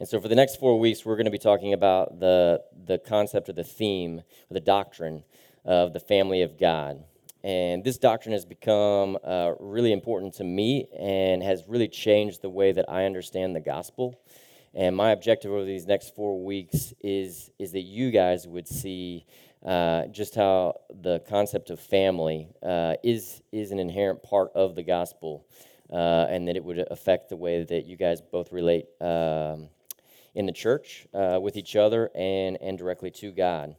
And so, for the next four weeks, we're going to be talking about the, the concept or the theme, or the doctrine of the family of God. And this doctrine has become uh, really important to me and has really changed the way that I understand the gospel. And my objective over these next four weeks is, is that you guys would see uh, just how the concept of family uh, is, is an inherent part of the gospel uh, and that it would affect the way that you guys both relate um, in the church uh, with each other and, and directly to God.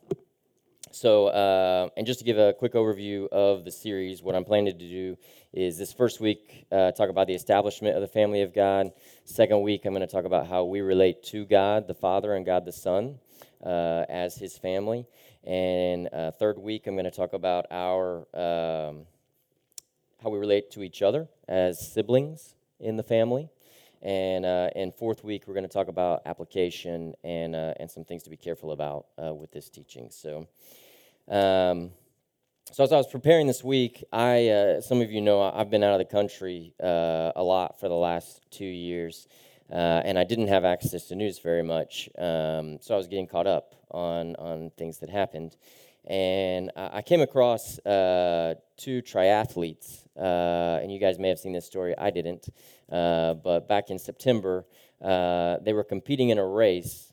So, uh, and just to give a quick overview of the series, what I'm planning to do is this first week uh, talk about the establishment of the family of God. Second week, I'm going to talk about how we relate to God the Father and God the Son uh, as His family. And uh, third week, I'm going to talk about our um, how we relate to each other as siblings in the family. And, uh, and fourth week, we're going to talk about application and, uh, and some things to be careful about uh, with this teaching. So, um, so as I was preparing this week, I, uh, some of you know I've been out of the country uh, a lot for the last two years, uh, and I didn't have access to news very much. Um, so I was getting caught up on, on things that happened. And I came across two triathletes uh, and you guys may have seen this story. I didn't. Uh, but back in September, uh, they were competing in a race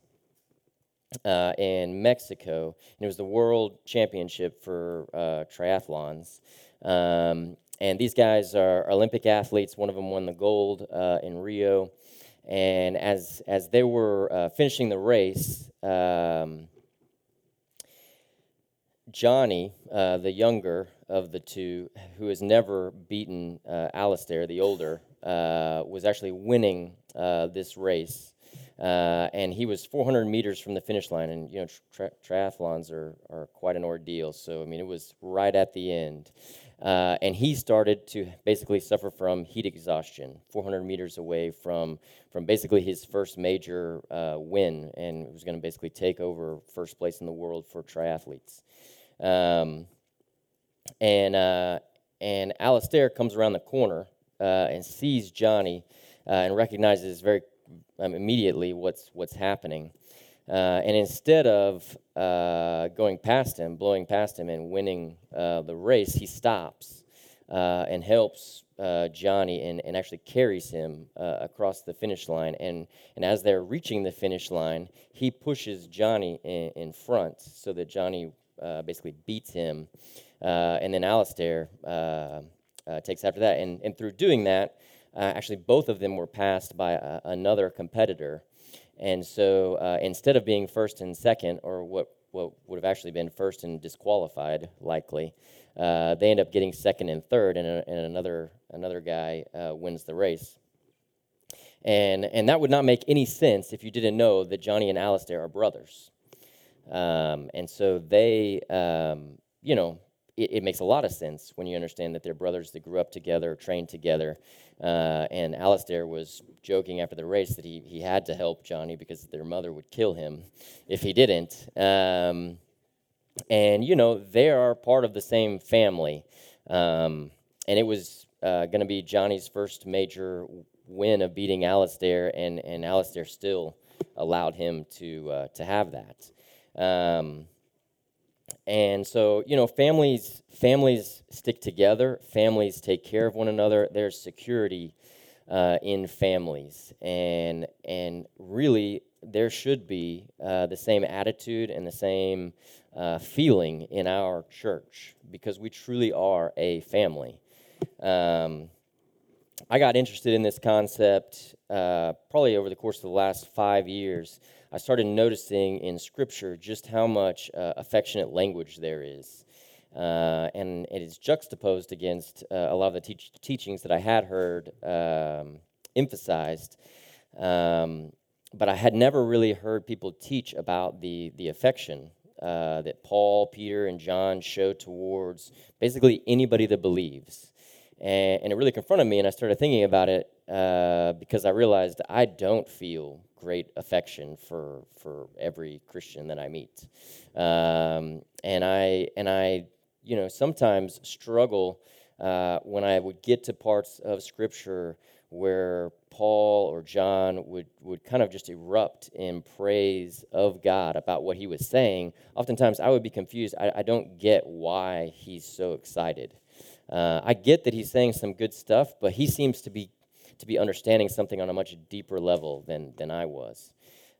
uh, in Mexico, and it was the World Championship for uh, triathlons. Um, and these guys are Olympic athletes. One of them won the gold uh, in Rio. And as, as they were finishing the race, um, Johnny, uh, the younger of the two, who has never beaten uh, Alistair, the older, uh, was actually winning uh, this race. Uh, and he was 400 meters from the finish line. And, you know, tri- triathlons are, are quite an ordeal. So, I mean, it was right at the end. Uh, and he started to basically suffer from heat exhaustion, 400 meters away from, from basically his first major win. And was going to basically take over first place in the world for triathletes. Um, and uh, and Alistair comes around the corner uh, and sees Johnny uh, and recognizes very um, immediately what's what's happening. Uh, and instead of uh, going past him, blowing past him, and winning uh, the race, he stops and helps Johnny and, and actually carries him across the finish line. And, and as they're reaching the finish line, he pushes Johnny in, in front so that Johnny uh, basically beats him, uh, and then Alistair uh, uh, takes after that. And, and through doing that, actually both of them were passed by a, another competitor. And so instead of being first and second, or what, what would have actually been first and disqualified, likely, they end up getting second and third, and, and another, another guy wins the race. And, and that would not make any sense if you didn't know that Johnny and Alistair are brothers. Um, and so they, um, you know, it, it, makes a lot of sense when you understand that they're brothers that grew up together, trained together. Uh, and Alistair was joking after the race that he, he had to help Johnny because their mother would kill him if he didn't. Um, and, you know, they are part of the same family. Um, and it was uh, going to be Johnny's first major win of beating Alistair, and, and Alistair still allowed him to, uh, to have that. Um, and so, you know, families families stick together. Families take care of one another. There's security uh, in families, and and really there should be uh, the same attitude and the same uh, feeling in our church because we truly are a family. Um, I got interested in this concept uh, probably over the course of the last five years. I started noticing in Scripture just how much uh, affectionate language there is. Uh, and it is juxtaposed against uh, a lot of the teach- teachings that I had heard um, emphasized. Um, but I had never really heard people teach about the, the affection uh, that Paul, Peter, and John show towards basically anybody that believes. And, and it really confronted me, and I started thinking about it uh, because I realized I don't feel great affection for for every Christian that I meet, um, and I and I you know sometimes struggle uh, when I would get to parts of Scripture where Paul or John would, would kind of just erupt in praise of God about what he was saying, oftentimes I would be confused. I, I don't get why he's so excited. Uh, I get that he's saying some good stuff, but he seems to be to be understanding something on a much deeper level than than I was.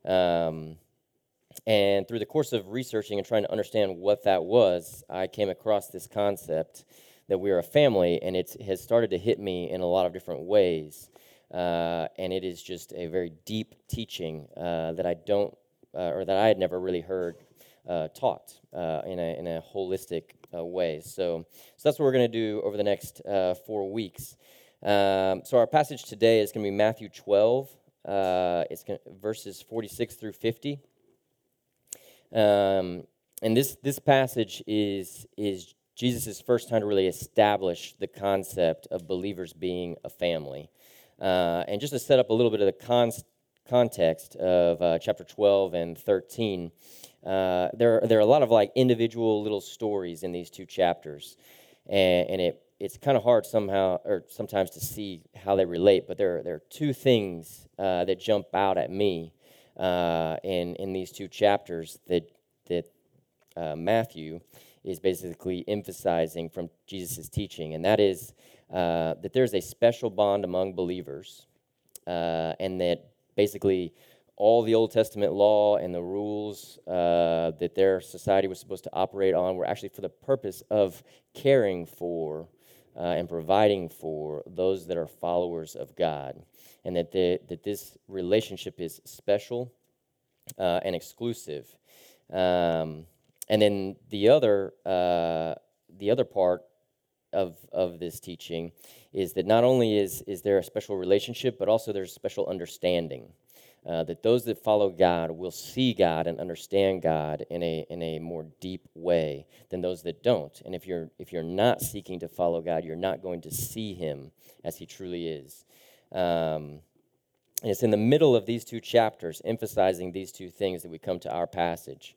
Um, and through the course of researching and trying to understand what that was, I came across this concept that we are a family, and it has started to hit me in a lot of different ways. Uh, and it is just a very deep teaching uh, that I don't, uh, or that I had never really heard uh, taught uh, in, a, in a holistic uh, way. So, so that's what we're going to do over the next four weeks. Um, so our passage today is going to be Matthew 12. it's gonna, verses 46 through 50. Um, and this, this passage is, is Jesus' first time to really establish the concept of believers being a family. Uh, and just to set up a little bit of the con- context of uh, chapter 12 and 13, uh, there, there are a lot of like individual little stories in these two chapters. And, and it, it's kind of hard somehow or sometimes to see how they relate, but there, there are two things uh, that jump out at me uh, in, in these two chapters that, that uh, Matthew is basically emphasizing from Jesus' teaching, and that is uh, that there's a special bond among believers, uh, and that basically all the Old Testament law and the rules uh, that their society was supposed to operate on were actually for the purpose of caring for uh, and providing for those that are followers of God, and that, the, that this relationship is special uh, and exclusive. Um, and then the other, uh, the other part of, of this teaching is that not only is, is there a special relationship, but also there's special understanding. Uh, that those that follow God will see God and understand God in a, in a more deep way than those that don't. And if you're, if you're not seeking to follow God, you're not going to see Him as He truly is. Um, and it's in the middle of these two chapters, emphasizing these two things, that we come to our passage.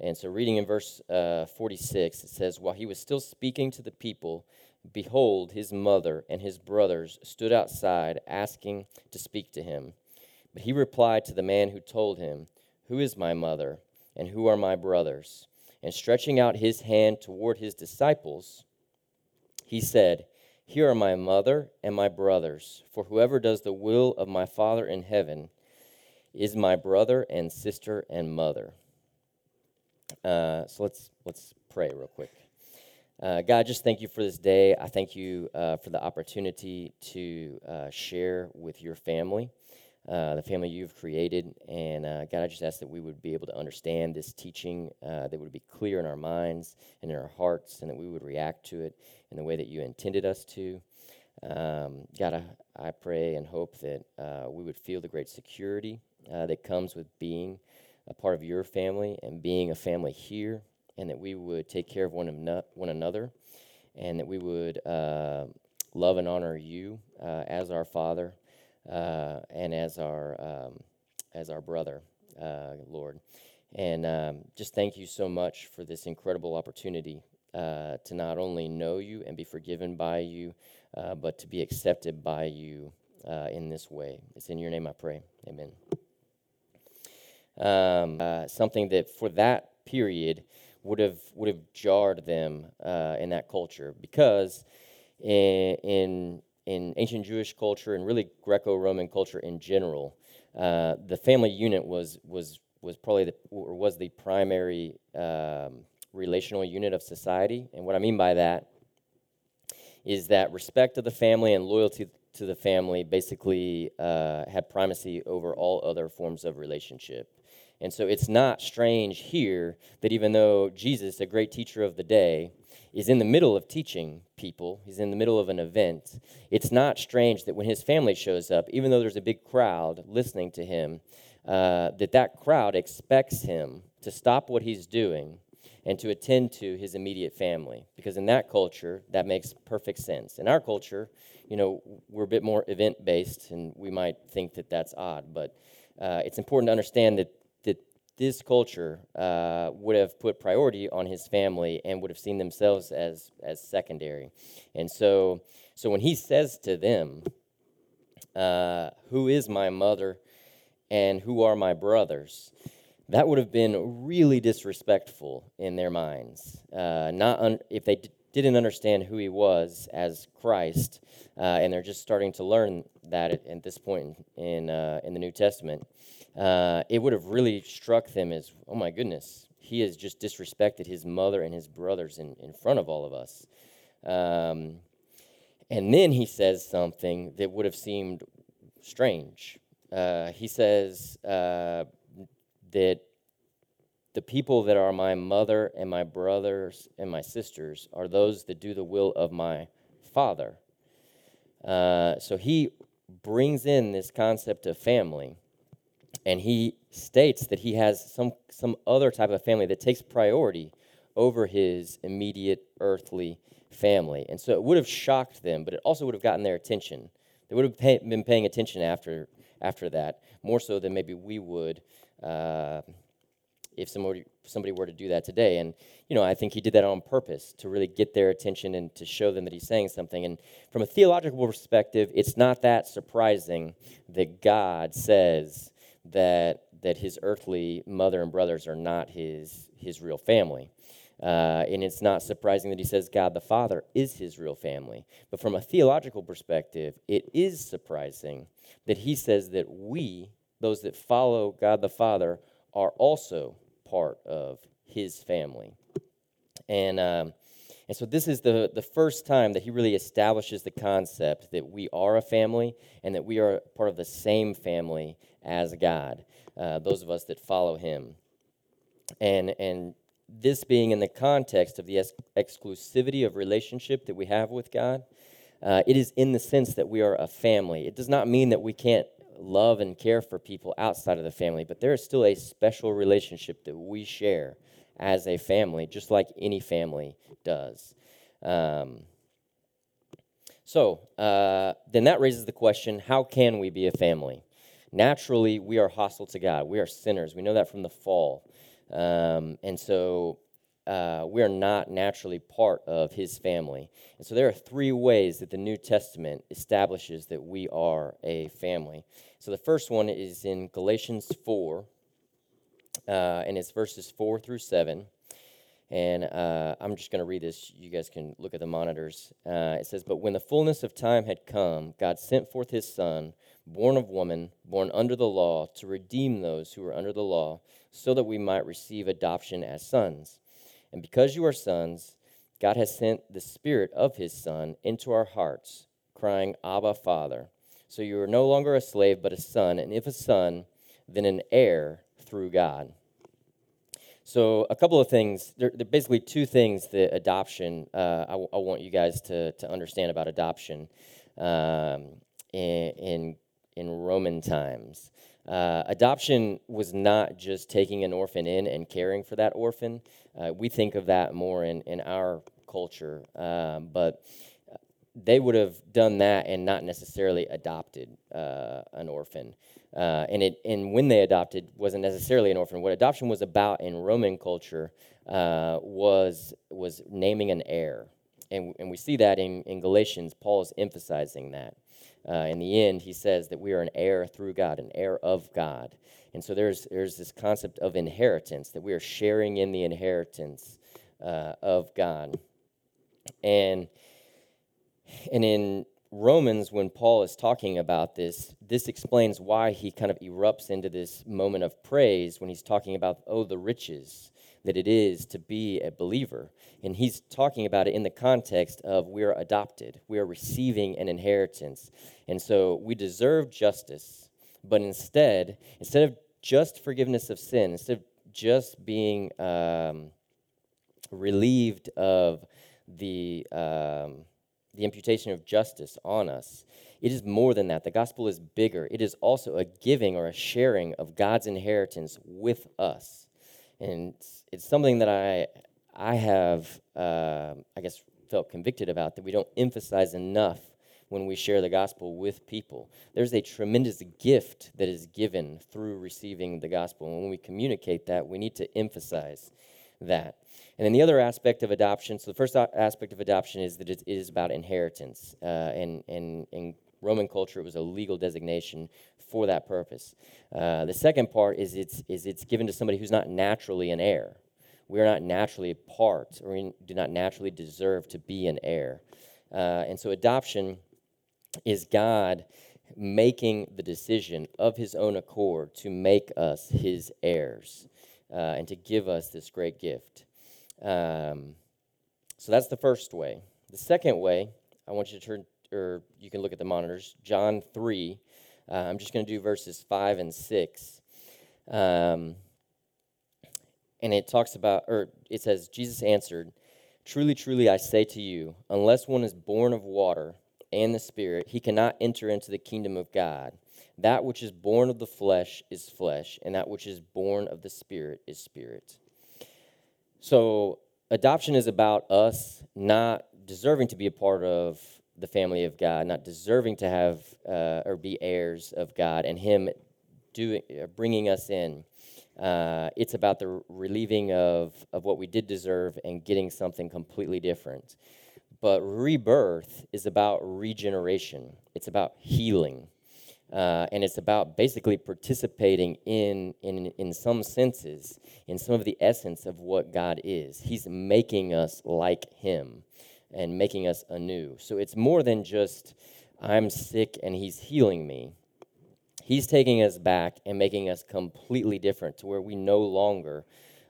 And so, reading in verse uh, 46, it says, While he was still speaking to the people, behold, his mother and his brothers stood outside asking to speak to him. But he replied to the man who told him, Who is my mother, and who are my brothers? And stretching out his hand toward his disciples, he said, Here are my mother and my brothers, for whoever does the will of my Father in heaven is my brother and sister and mother. Uh, so let's let's pray real quick. Uh, God, just thank you for this day. I thank you uh, for the opportunity to uh, share with your family, uh, the family you've created. And uh, God, I just ask that we would be able to understand this teaching, that would be clear in our minds and in our hearts, and that we would react to it in the way that you intended us to. Um, God, I, I pray and hope that we would feel the great security that comes with being a part of your family and being a family here, and that we would take care of one, one another, and that we would uh, love and honor you uh, as our Father uh, and as our um, as our brother, uh, Lord. And um, just thank you so much for this incredible opportunity uh, to not only know you and be forgiven by you, uh, but to be accepted by you in this way. It's in your name I pray. Amen um, uh, something that for that period would have would have jarred them uh, in that culture because in, in in ancient Jewish culture and really Greco-Roman culture in general, uh, the family unit was was was probably the or was the primary um, relational unit of society. And what I mean by that is that respect of the family and loyalty to the family basically uh, had primacy over all other forms of relationship. And so it's not strange here that even though Jesus, a great teacher of the day, is in the middle of teaching people, he's in the middle of an event, it's not strange that when his family shows up, even though there's a big crowd listening to him, uh, that that crowd expects him to stop what he's doing and to attend to his immediate family. Because in that culture that makes perfect sense. In our culture you know we're a bit more event based and we might think that that's odd but uh, it's important to understand that this culture uh, would have put priority on his family and would have seen themselves as as secondary and so so when he says to them uh, Who is my mother and who are my brothers? That would have been really disrespectful in their minds. Uh, not un- if they d- didn't understand who he was as Christ, uh, and they're just starting to learn that at, at this point in, uh, in the New Testament, uh, it would have really struck them as, oh my goodness, he has just disrespected his mother and his brothers in, in front of all of us. Um, and then he says something that would have seemed strange. Uh, he says uh, that the people that are my mother and my brothers and my sisters are those that do the will of my father. Uh, so he brings in this concept of family, and he states that he has some, some other type of family that takes priority over his immediate earthly family. And so it would have shocked them, but it also would have gotten their attention. They would have pay, been paying attention after, after that, more so than maybe we would uh, if somebody, somebody were to do that today. And, you know, I think he did that on purpose to really get their attention and to show them that he's saying something. And from a theological perspective, it's not that surprising that God says that, that his earthly mother and brothers are not his, his real family. Uh, and it's not surprising that he says God the Father is his real family. But from a theological perspective, it is surprising that he says that we, those that follow God the Father, are also part of his family. And, um, and so this is the, the first time that he really establishes the concept that we are a family and that we are part of the same family as God, uh, those of us that follow him. And, and this being in the context of the ex- exclusivity of relationship that we have with God, uh, it is in the sense that we are a family. It does not mean that we can't love and care for people outside of the family, but there is still a special relationship that we share as a family, just like any family does. Um, so uh, then that raises the question how can we be a family? Naturally, we are hostile to God. We are sinners. We know that from the fall. Um, and so uh, we are not naturally part of his family. And so there are three ways that the New Testament establishes that we are a family. So the first one is in Galatians 4, uh, and it's verses 4 through 7. And uh, I'm just going to read this. You guys can look at the monitors. Uh, it says, But when the fullness of time had come, God sent forth his Son, born of woman, born under the law, to redeem those who were under the law, so that we might receive adoption as sons. And because you are sons, God has sent the Spirit of His Son into our hearts, crying, Abba, Father. So you are no longer a slave, but a son, and if a son, then an heir through God. So, a couple of things. There, there are basically two things that adoption, uh, I, w- I want you guys to, to understand about adoption um, in, in, in Roman times. Uh, adoption was not just taking an orphan in and caring for that orphan. Uh, we think of that more in, in our culture, um, but they would have done that and not necessarily adopted uh, an orphan. Uh, and it and when they adopted wasn't necessarily an orphan. What adoption was about in Roman culture uh, was was naming an heir, and and we see that in in Galatians. Paul is emphasizing that. Uh, in the end, he says that we are an heir through God, an heir of God. And so there's, there's this concept of inheritance, that we are sharing in the inheritance uh, of God. And, and in Romans, when Paul is talking about this, this explains why he kind of erupts into this moment of praise when he's talking about, oh, the riches that it is to be a believer. And he's talking about it in the context of we're adopted, we are receiving an inheritance. And so we deserve justice, but instead, instead of just forgiveness of sin, instead of just being um, relieved of the, um, the imputation of justice on us, it is more than that. The gospel is bigger. It is also a giving or a sharing of God's inheritance with us. And it's, it's something that I, I have, uh, I guess, felt convicted about that we don't emphasize enough when we share the gospel with people. There's a tremendous gift that is given through receiving the gospel. And when we communicate that, we need to emphasize that. And then the other aspect of adoption so, the first aspect of adoption is that it is about inheritance. Uh, and, and, Roman culture, it was a legal designation for that purpose. Uh, the second part is it's, is it's given to somebody who's not naturally an heir. We are not naturally a part, or we do not naturally deserve to be an heir. Uh, and so adoption is God making the decision of his own accord to make us his heirs uh, and to give us this great gift. Um, so that's the first way. The second way, I want you to turn, or you can look at the monitors, John 3. Uh, I'm just going to do verses 5 and 6. Um, and it talks about, or it says, Jesus answered, Truly, truly, I say to you, unless one is born of water and the Spirit, he cannot enter into the kingdom of God. That which is born of the flesh is flesh, and that which is born of the Spirit is spirit. So, adoption is about us not deserving to be a part of the family of God, not deserving to have uh, or be heirs of God, and Him doing, uh, bringing us in. Uh, it's about the relieving of, of what we did deserve and getting something completely different. But rebirth is about regeneration, it's about healing. Uh, and it's about basically participating in, in, in some senses, in some of the essence of what God is. He's making us like Him and making us anew. So it's more than just, I'm sick and He's healing me. He's taking us back and making us completely different to where we no longer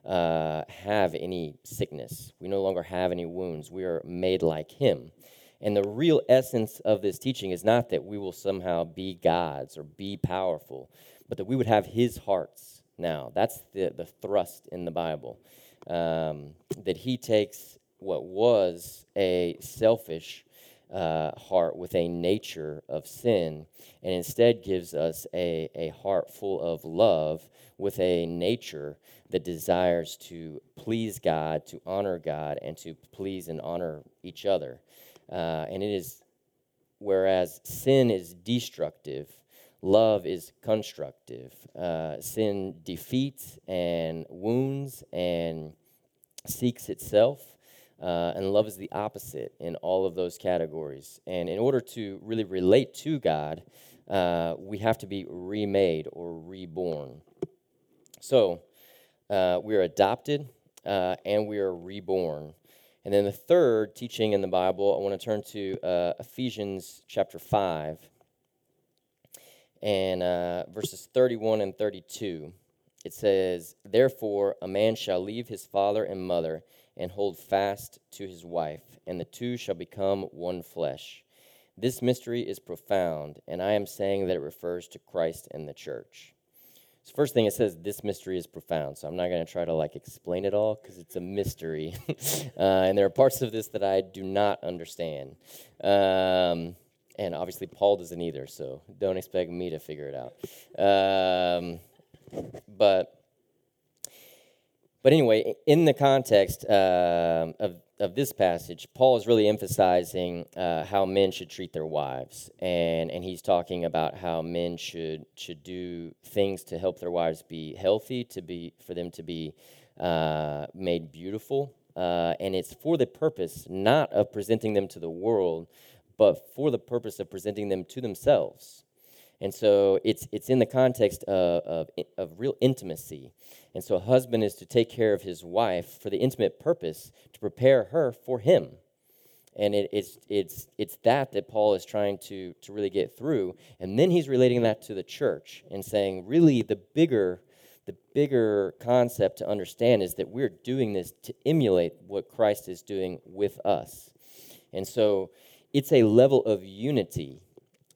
uh, have any sickness. We no longer have any wounds. We are made like Him. And the real essence of this teaching is not that we will somehow be gods or be powerful, but that we would have His hearts now. That's the, the thrust in the Bible. Um, that He takes what was a selfish uh, heart with a nature of sin, and instead gives us a, a heart full of love with a nature that desires to please God, to honor God, and to please and honor each other. Uh, and it is, whereas sin is destructive, love is constructive. Uh, sin defeats and wounds and seeks itself. Uh, and love is the opposite in all of those categories. And in order to really relate to God, uh, we have to be remade or reborn. So uh, we're adopted uh, and we are reborn. And then the third teaching in the Bible, I want to turn to uh, Ephesians chapter 5 and uh, verses 31 and 32. It says, Therefore, a man shall leave his father and mother and hold fast to his wife, and the two shall become one flesh. This mystery is profound, and I am saying that it refers to Christ and the church. First thing it says, this mystery is profound. So I'm not going to try to like explain it all because it's a mystery, uh, and there are parts of this that I do not understand. Um, and obviously Paul doesn't either, so don't expect me to figure it out. Um, but but anyway, in the context uh, of, of this passage, Paul is really emphasizing uh, how men should treat their wives. And, and he's talking about how men should, should do things to help their wives be healthy, to be, for them to be uh, made beautiful. Uh, and it's for the purpose not of presenting them to the world, but for the purpose of presenting them to themselves. And so it's, it's in the context of, of, of, real intimacy. And so a husband is to take care of his wife for the intimate purpose to prepare her for him. And it, it's, it's, it's that that Paul is trying to, to really get through. And then he's relating that to the church and saying, really, the bigger, the bigger concept to understand is that we're doing this to emulate what Christ is doing with us. And so it's a level of unity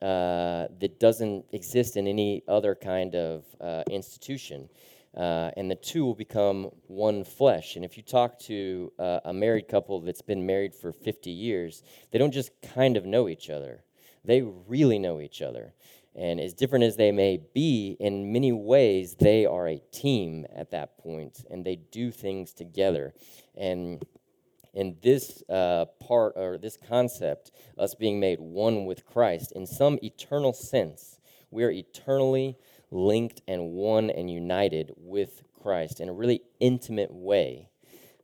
uh, that doesn't exist in any other kind of uh, institution. Uh, and the two will become one flesh. And if you talk to uh, a married couple that's been married for 50 years, they don't just kind of know each other, they really know each other. And as different as they may be, in many ways, they are a team at that point, and they do things together. And in this uh, part or this concept, us being made one with Christ, in some eternal sense, we are eternally linked and one and united with Christ in a really intimate way.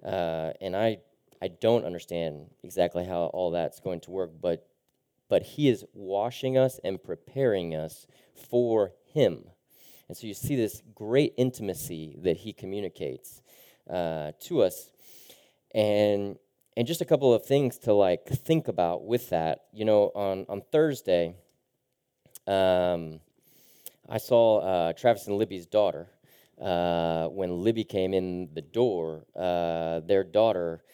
Uh, and I, I don't understand exactly how all that's going to work, but but He is washing us and preparing us for Him. And so you see this great intimacy that He communicates uh, to us. And and just a couple of things to like think about with that. You know, on on Thursday, um, I saw uh, Travis and Libby's daughter. Uh, when Libby came in the door, uh, their daughter,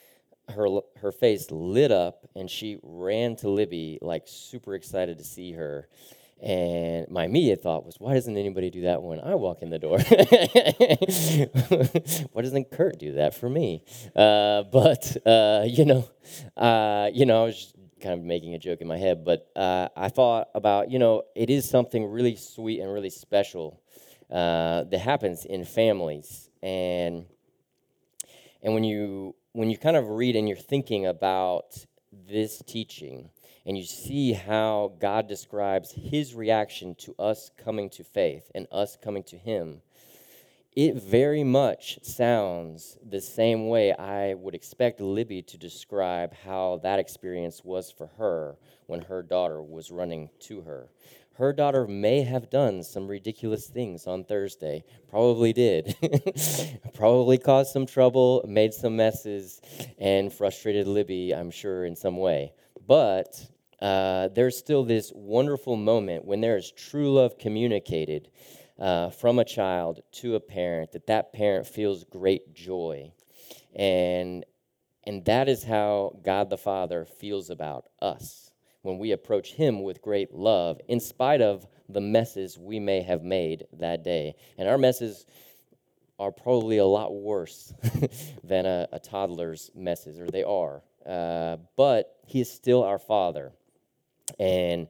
her her face lit up, and she ran to Libby like super excited to see her. And my immediate thought was, why doesn't anybody do that when I walk in the door? why doesn't Kurt do that for me? Uh, but uh, you know, uh, you know, I was kind of making a joke in my head, but uh, I thought about, you know, it is something really sweet and really special uh, that happens in families, and and when you when you kind of read and you're thinking about this teaching and you see how God describes his reaction to us coming to faith and us coming to him, it very much sounds the same way I would expect Libby to describe how that experience was for her when her daughter was running to her. Her daughter may have done some ridiculous things on Thursday, probably did. probably caused some trouble, made some messes, and frustrated Libby, I'm sure, in some way. But uh, there's still this wonderful moment when there is true love communicated uh, from a child to a parent that that parent feels great joy. And and that is how god the father feels about us when we approach him with great love in spite of the messes we may have made that day. And our messes are probably a lot worse than a, a, toddler's messes or they are uh, but he is still our father and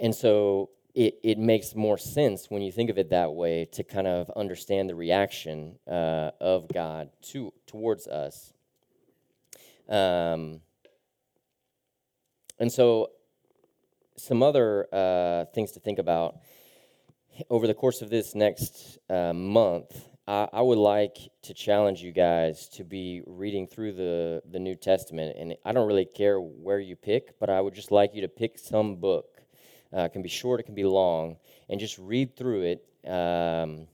and so it, it makes more sense when you think of it that way to kind of understand the reaction uh, of God to towards us. Um, and so, some other uh, things to think about over the course of this next uh, month. I, I, would like to challenge you guys to be reading through the, the New Testament. And I don't really care where you pick, but I would just like you to pick some book uh, it can be short, it can be long, and just read through it. Um,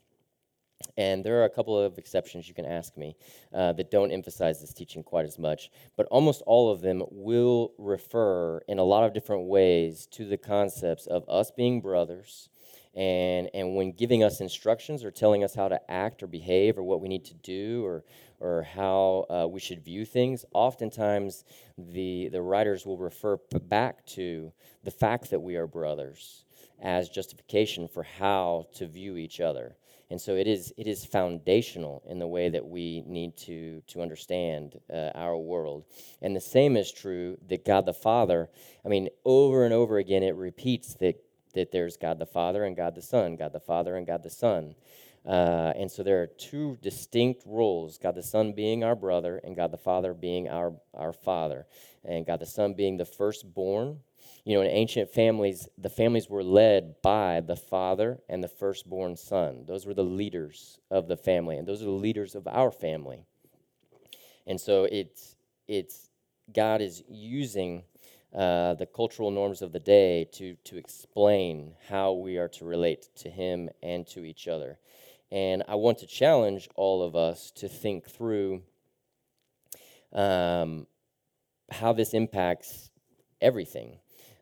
and there are a couple of exceptions you can ask me uh, that don't emphasize this teaching quite as much, but almost all of them will refer in a lot of different ways to the concepts of us being brothers. And, and when giving us instructions or telling us how to act or behave or what we need to do or, or how uh, we should view things, oftentimes the, the writers will refer back to the fact that we are brothers as justification for how to view each other. And so it is, it is foundational in the way that we need to, to understand uh, our world. And the same is true that God the Father, I mean, over and over again, it repeats that, that there's God the Father and God the Son, God the Father and God the Son. Uh, and so there are two distinct roles God the Son being our brother, and God the Father being our, our Father. And God the Son being the firstborn. You know, in ancient families, the families were led by the father and the firstborn son. Those were the leaders of the family, and those are the leaders of our family. And so it's, it's God is using uh, the cultural norms of the day to, to explain how we are to relate to Him and to each other. And I want to challenge all of us to think through um, how this impacts everything.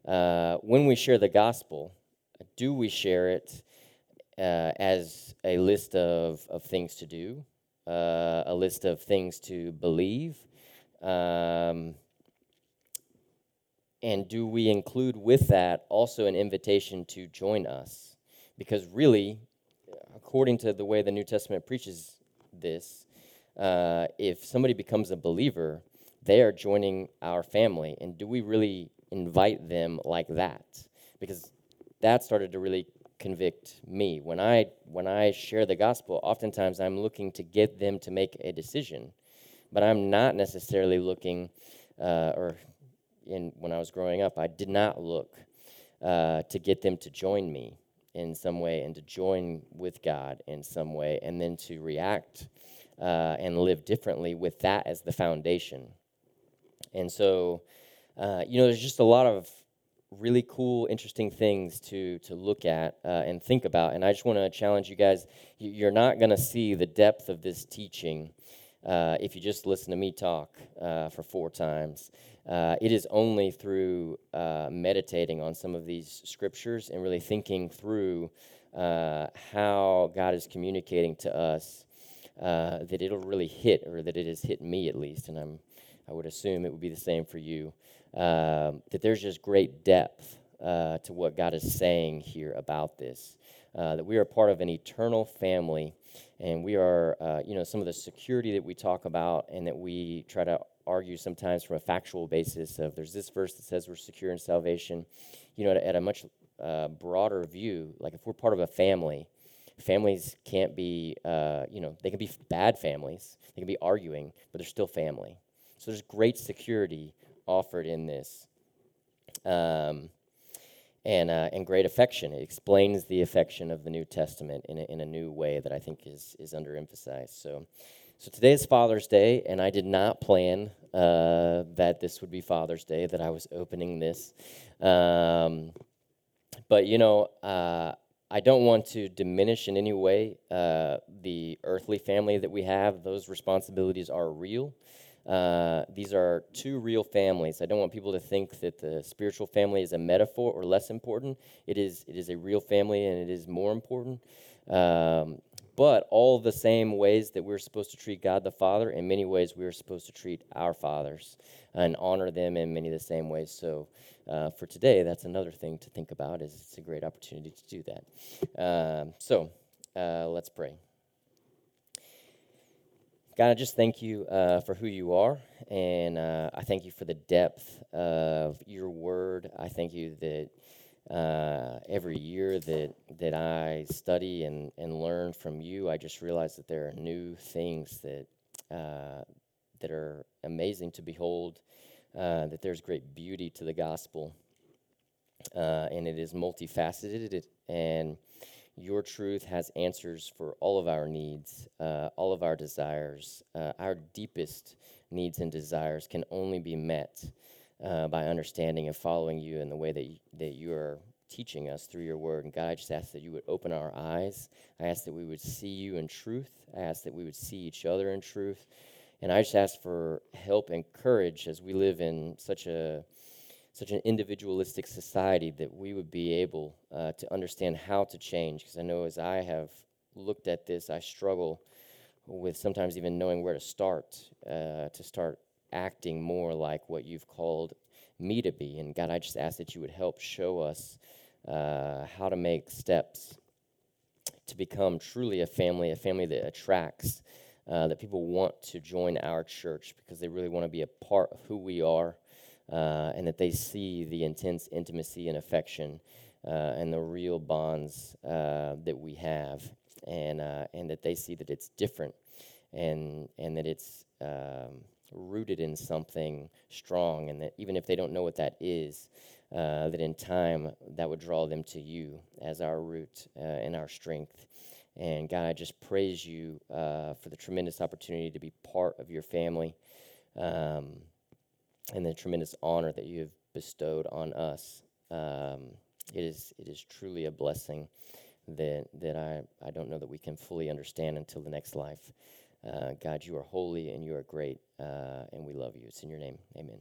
Uh, when we share the gospel, do we share it uh, as a list of, of things to do, uh, a list of things to believe? Um, and do we include with that also an invitation to join us? Because really, according to the way the New Testament preaches this, uh, if somebody becomes a believer, they are joining our family. And do we really invite them like that? Because that started to really convict me. When I when I share the gospel, oftentimes I'm looking to get them to make a decision, but I'm not necessarily looking, uh, or in when I was growing up, I did not look uh, to get them to join me in some way and to join with God in some way and then to react uh, and live differently with that as the foundation. And so uh, you know, there's just a lot of really cool, interesting things to to look at uh, and think about. And I just want to challenge you guys. You're not going to see the depth of this teaching uh, if you just listen to me talk uh, for four times. Uh, it is only through uh, meditating on some of these scriptures and really thinking through uh, how God is communicating to us that it'll really hit, or that it has hit me at least, and I'm I would assume it would be the same for you um, that there's just great depth uh, to what God is saying here about this. Uh, that we are part of an eternal family, and we are, uh, you know, some of the security that we talk about and that we try to argue sometimes from a factual basis of there's this verse that says we're secure in salvation, you know, at, at a much uh, broader view, like if we're part of a family, families can't be, uh, you know, they can be bad families, they can be arguing, but they're still family. So there's great security offered in this. Um, and, uh, and great affection. It explains the affection of the New Testament in a, in a new way that I think is, is underemphasized. So, so today is Father's Day, and I did not plan uh, that this would be Father's Day, that I was opening this. Um, but, you know, uh, I don't want to diminish in any way uh, the earthly family that we have. Those responsibilities are real. Uh, these are two real families. I don't want people to think that the spiritual family is a metaphor or less important. It is, it is a real family and it is more important. Um, but all the same ways that we're supposed to treat God the Father, in many ways we are supposed to treat our fathers and honor them in many of the same ways. So uh, for today, that's another thing to think about. Is it's a great opportunity to do that. Um, so uh, let's pray. God, I just thank you uh, for who you are, and uh, I thank you for the depth of your word. I thank you that uh, every year that that I study and, and learn from you, I just realize that there are new things that uh, that are amazing to behold. Uh, that there's great beauty to the gospel, uh, and it is multifaceted and your truth has answers for all of our needs, uh, all of our desires. Uh, our deepest needs and desires can only be met uh, by understanding and following you in the way that you, that you are teaching us through your word. And God, I just ask that you would open our eyes. I ask that we would see you in truth. I ask that we would see each other in truth. And I just ask for help and courage as we live in such a such an individualistic society that we would be able uh, to understand how to change. Because I know as I have looked at this, I struggle with sometimes even knowing where to start, uh, to start acting more like what you've called me to be. And God, I just ask that you would help show us uh, how to make steps to become truly a family, a family that attracts, uh, that people want to join our church because they really want to be a part of who we are uh, and that they see the intense intimacy and affection uh, and the real bonds uh, that we have, and uh, and that they see that it's different, and and that it's um, rooted in something strong, and that even if they don't know what that is, uh, that in time that would draw them to you as our root uh, and our strength. And God, I just praise you for the tremendous opportunity to be part of your family. Um, and the tremendous honor that you have bestowed on us. Um, it is it is truly a blessing that that I, I don't know that we can fully understand until the next life. Uh, God, you are holy and you are great, uh, and we love you. It's in your name. Amen.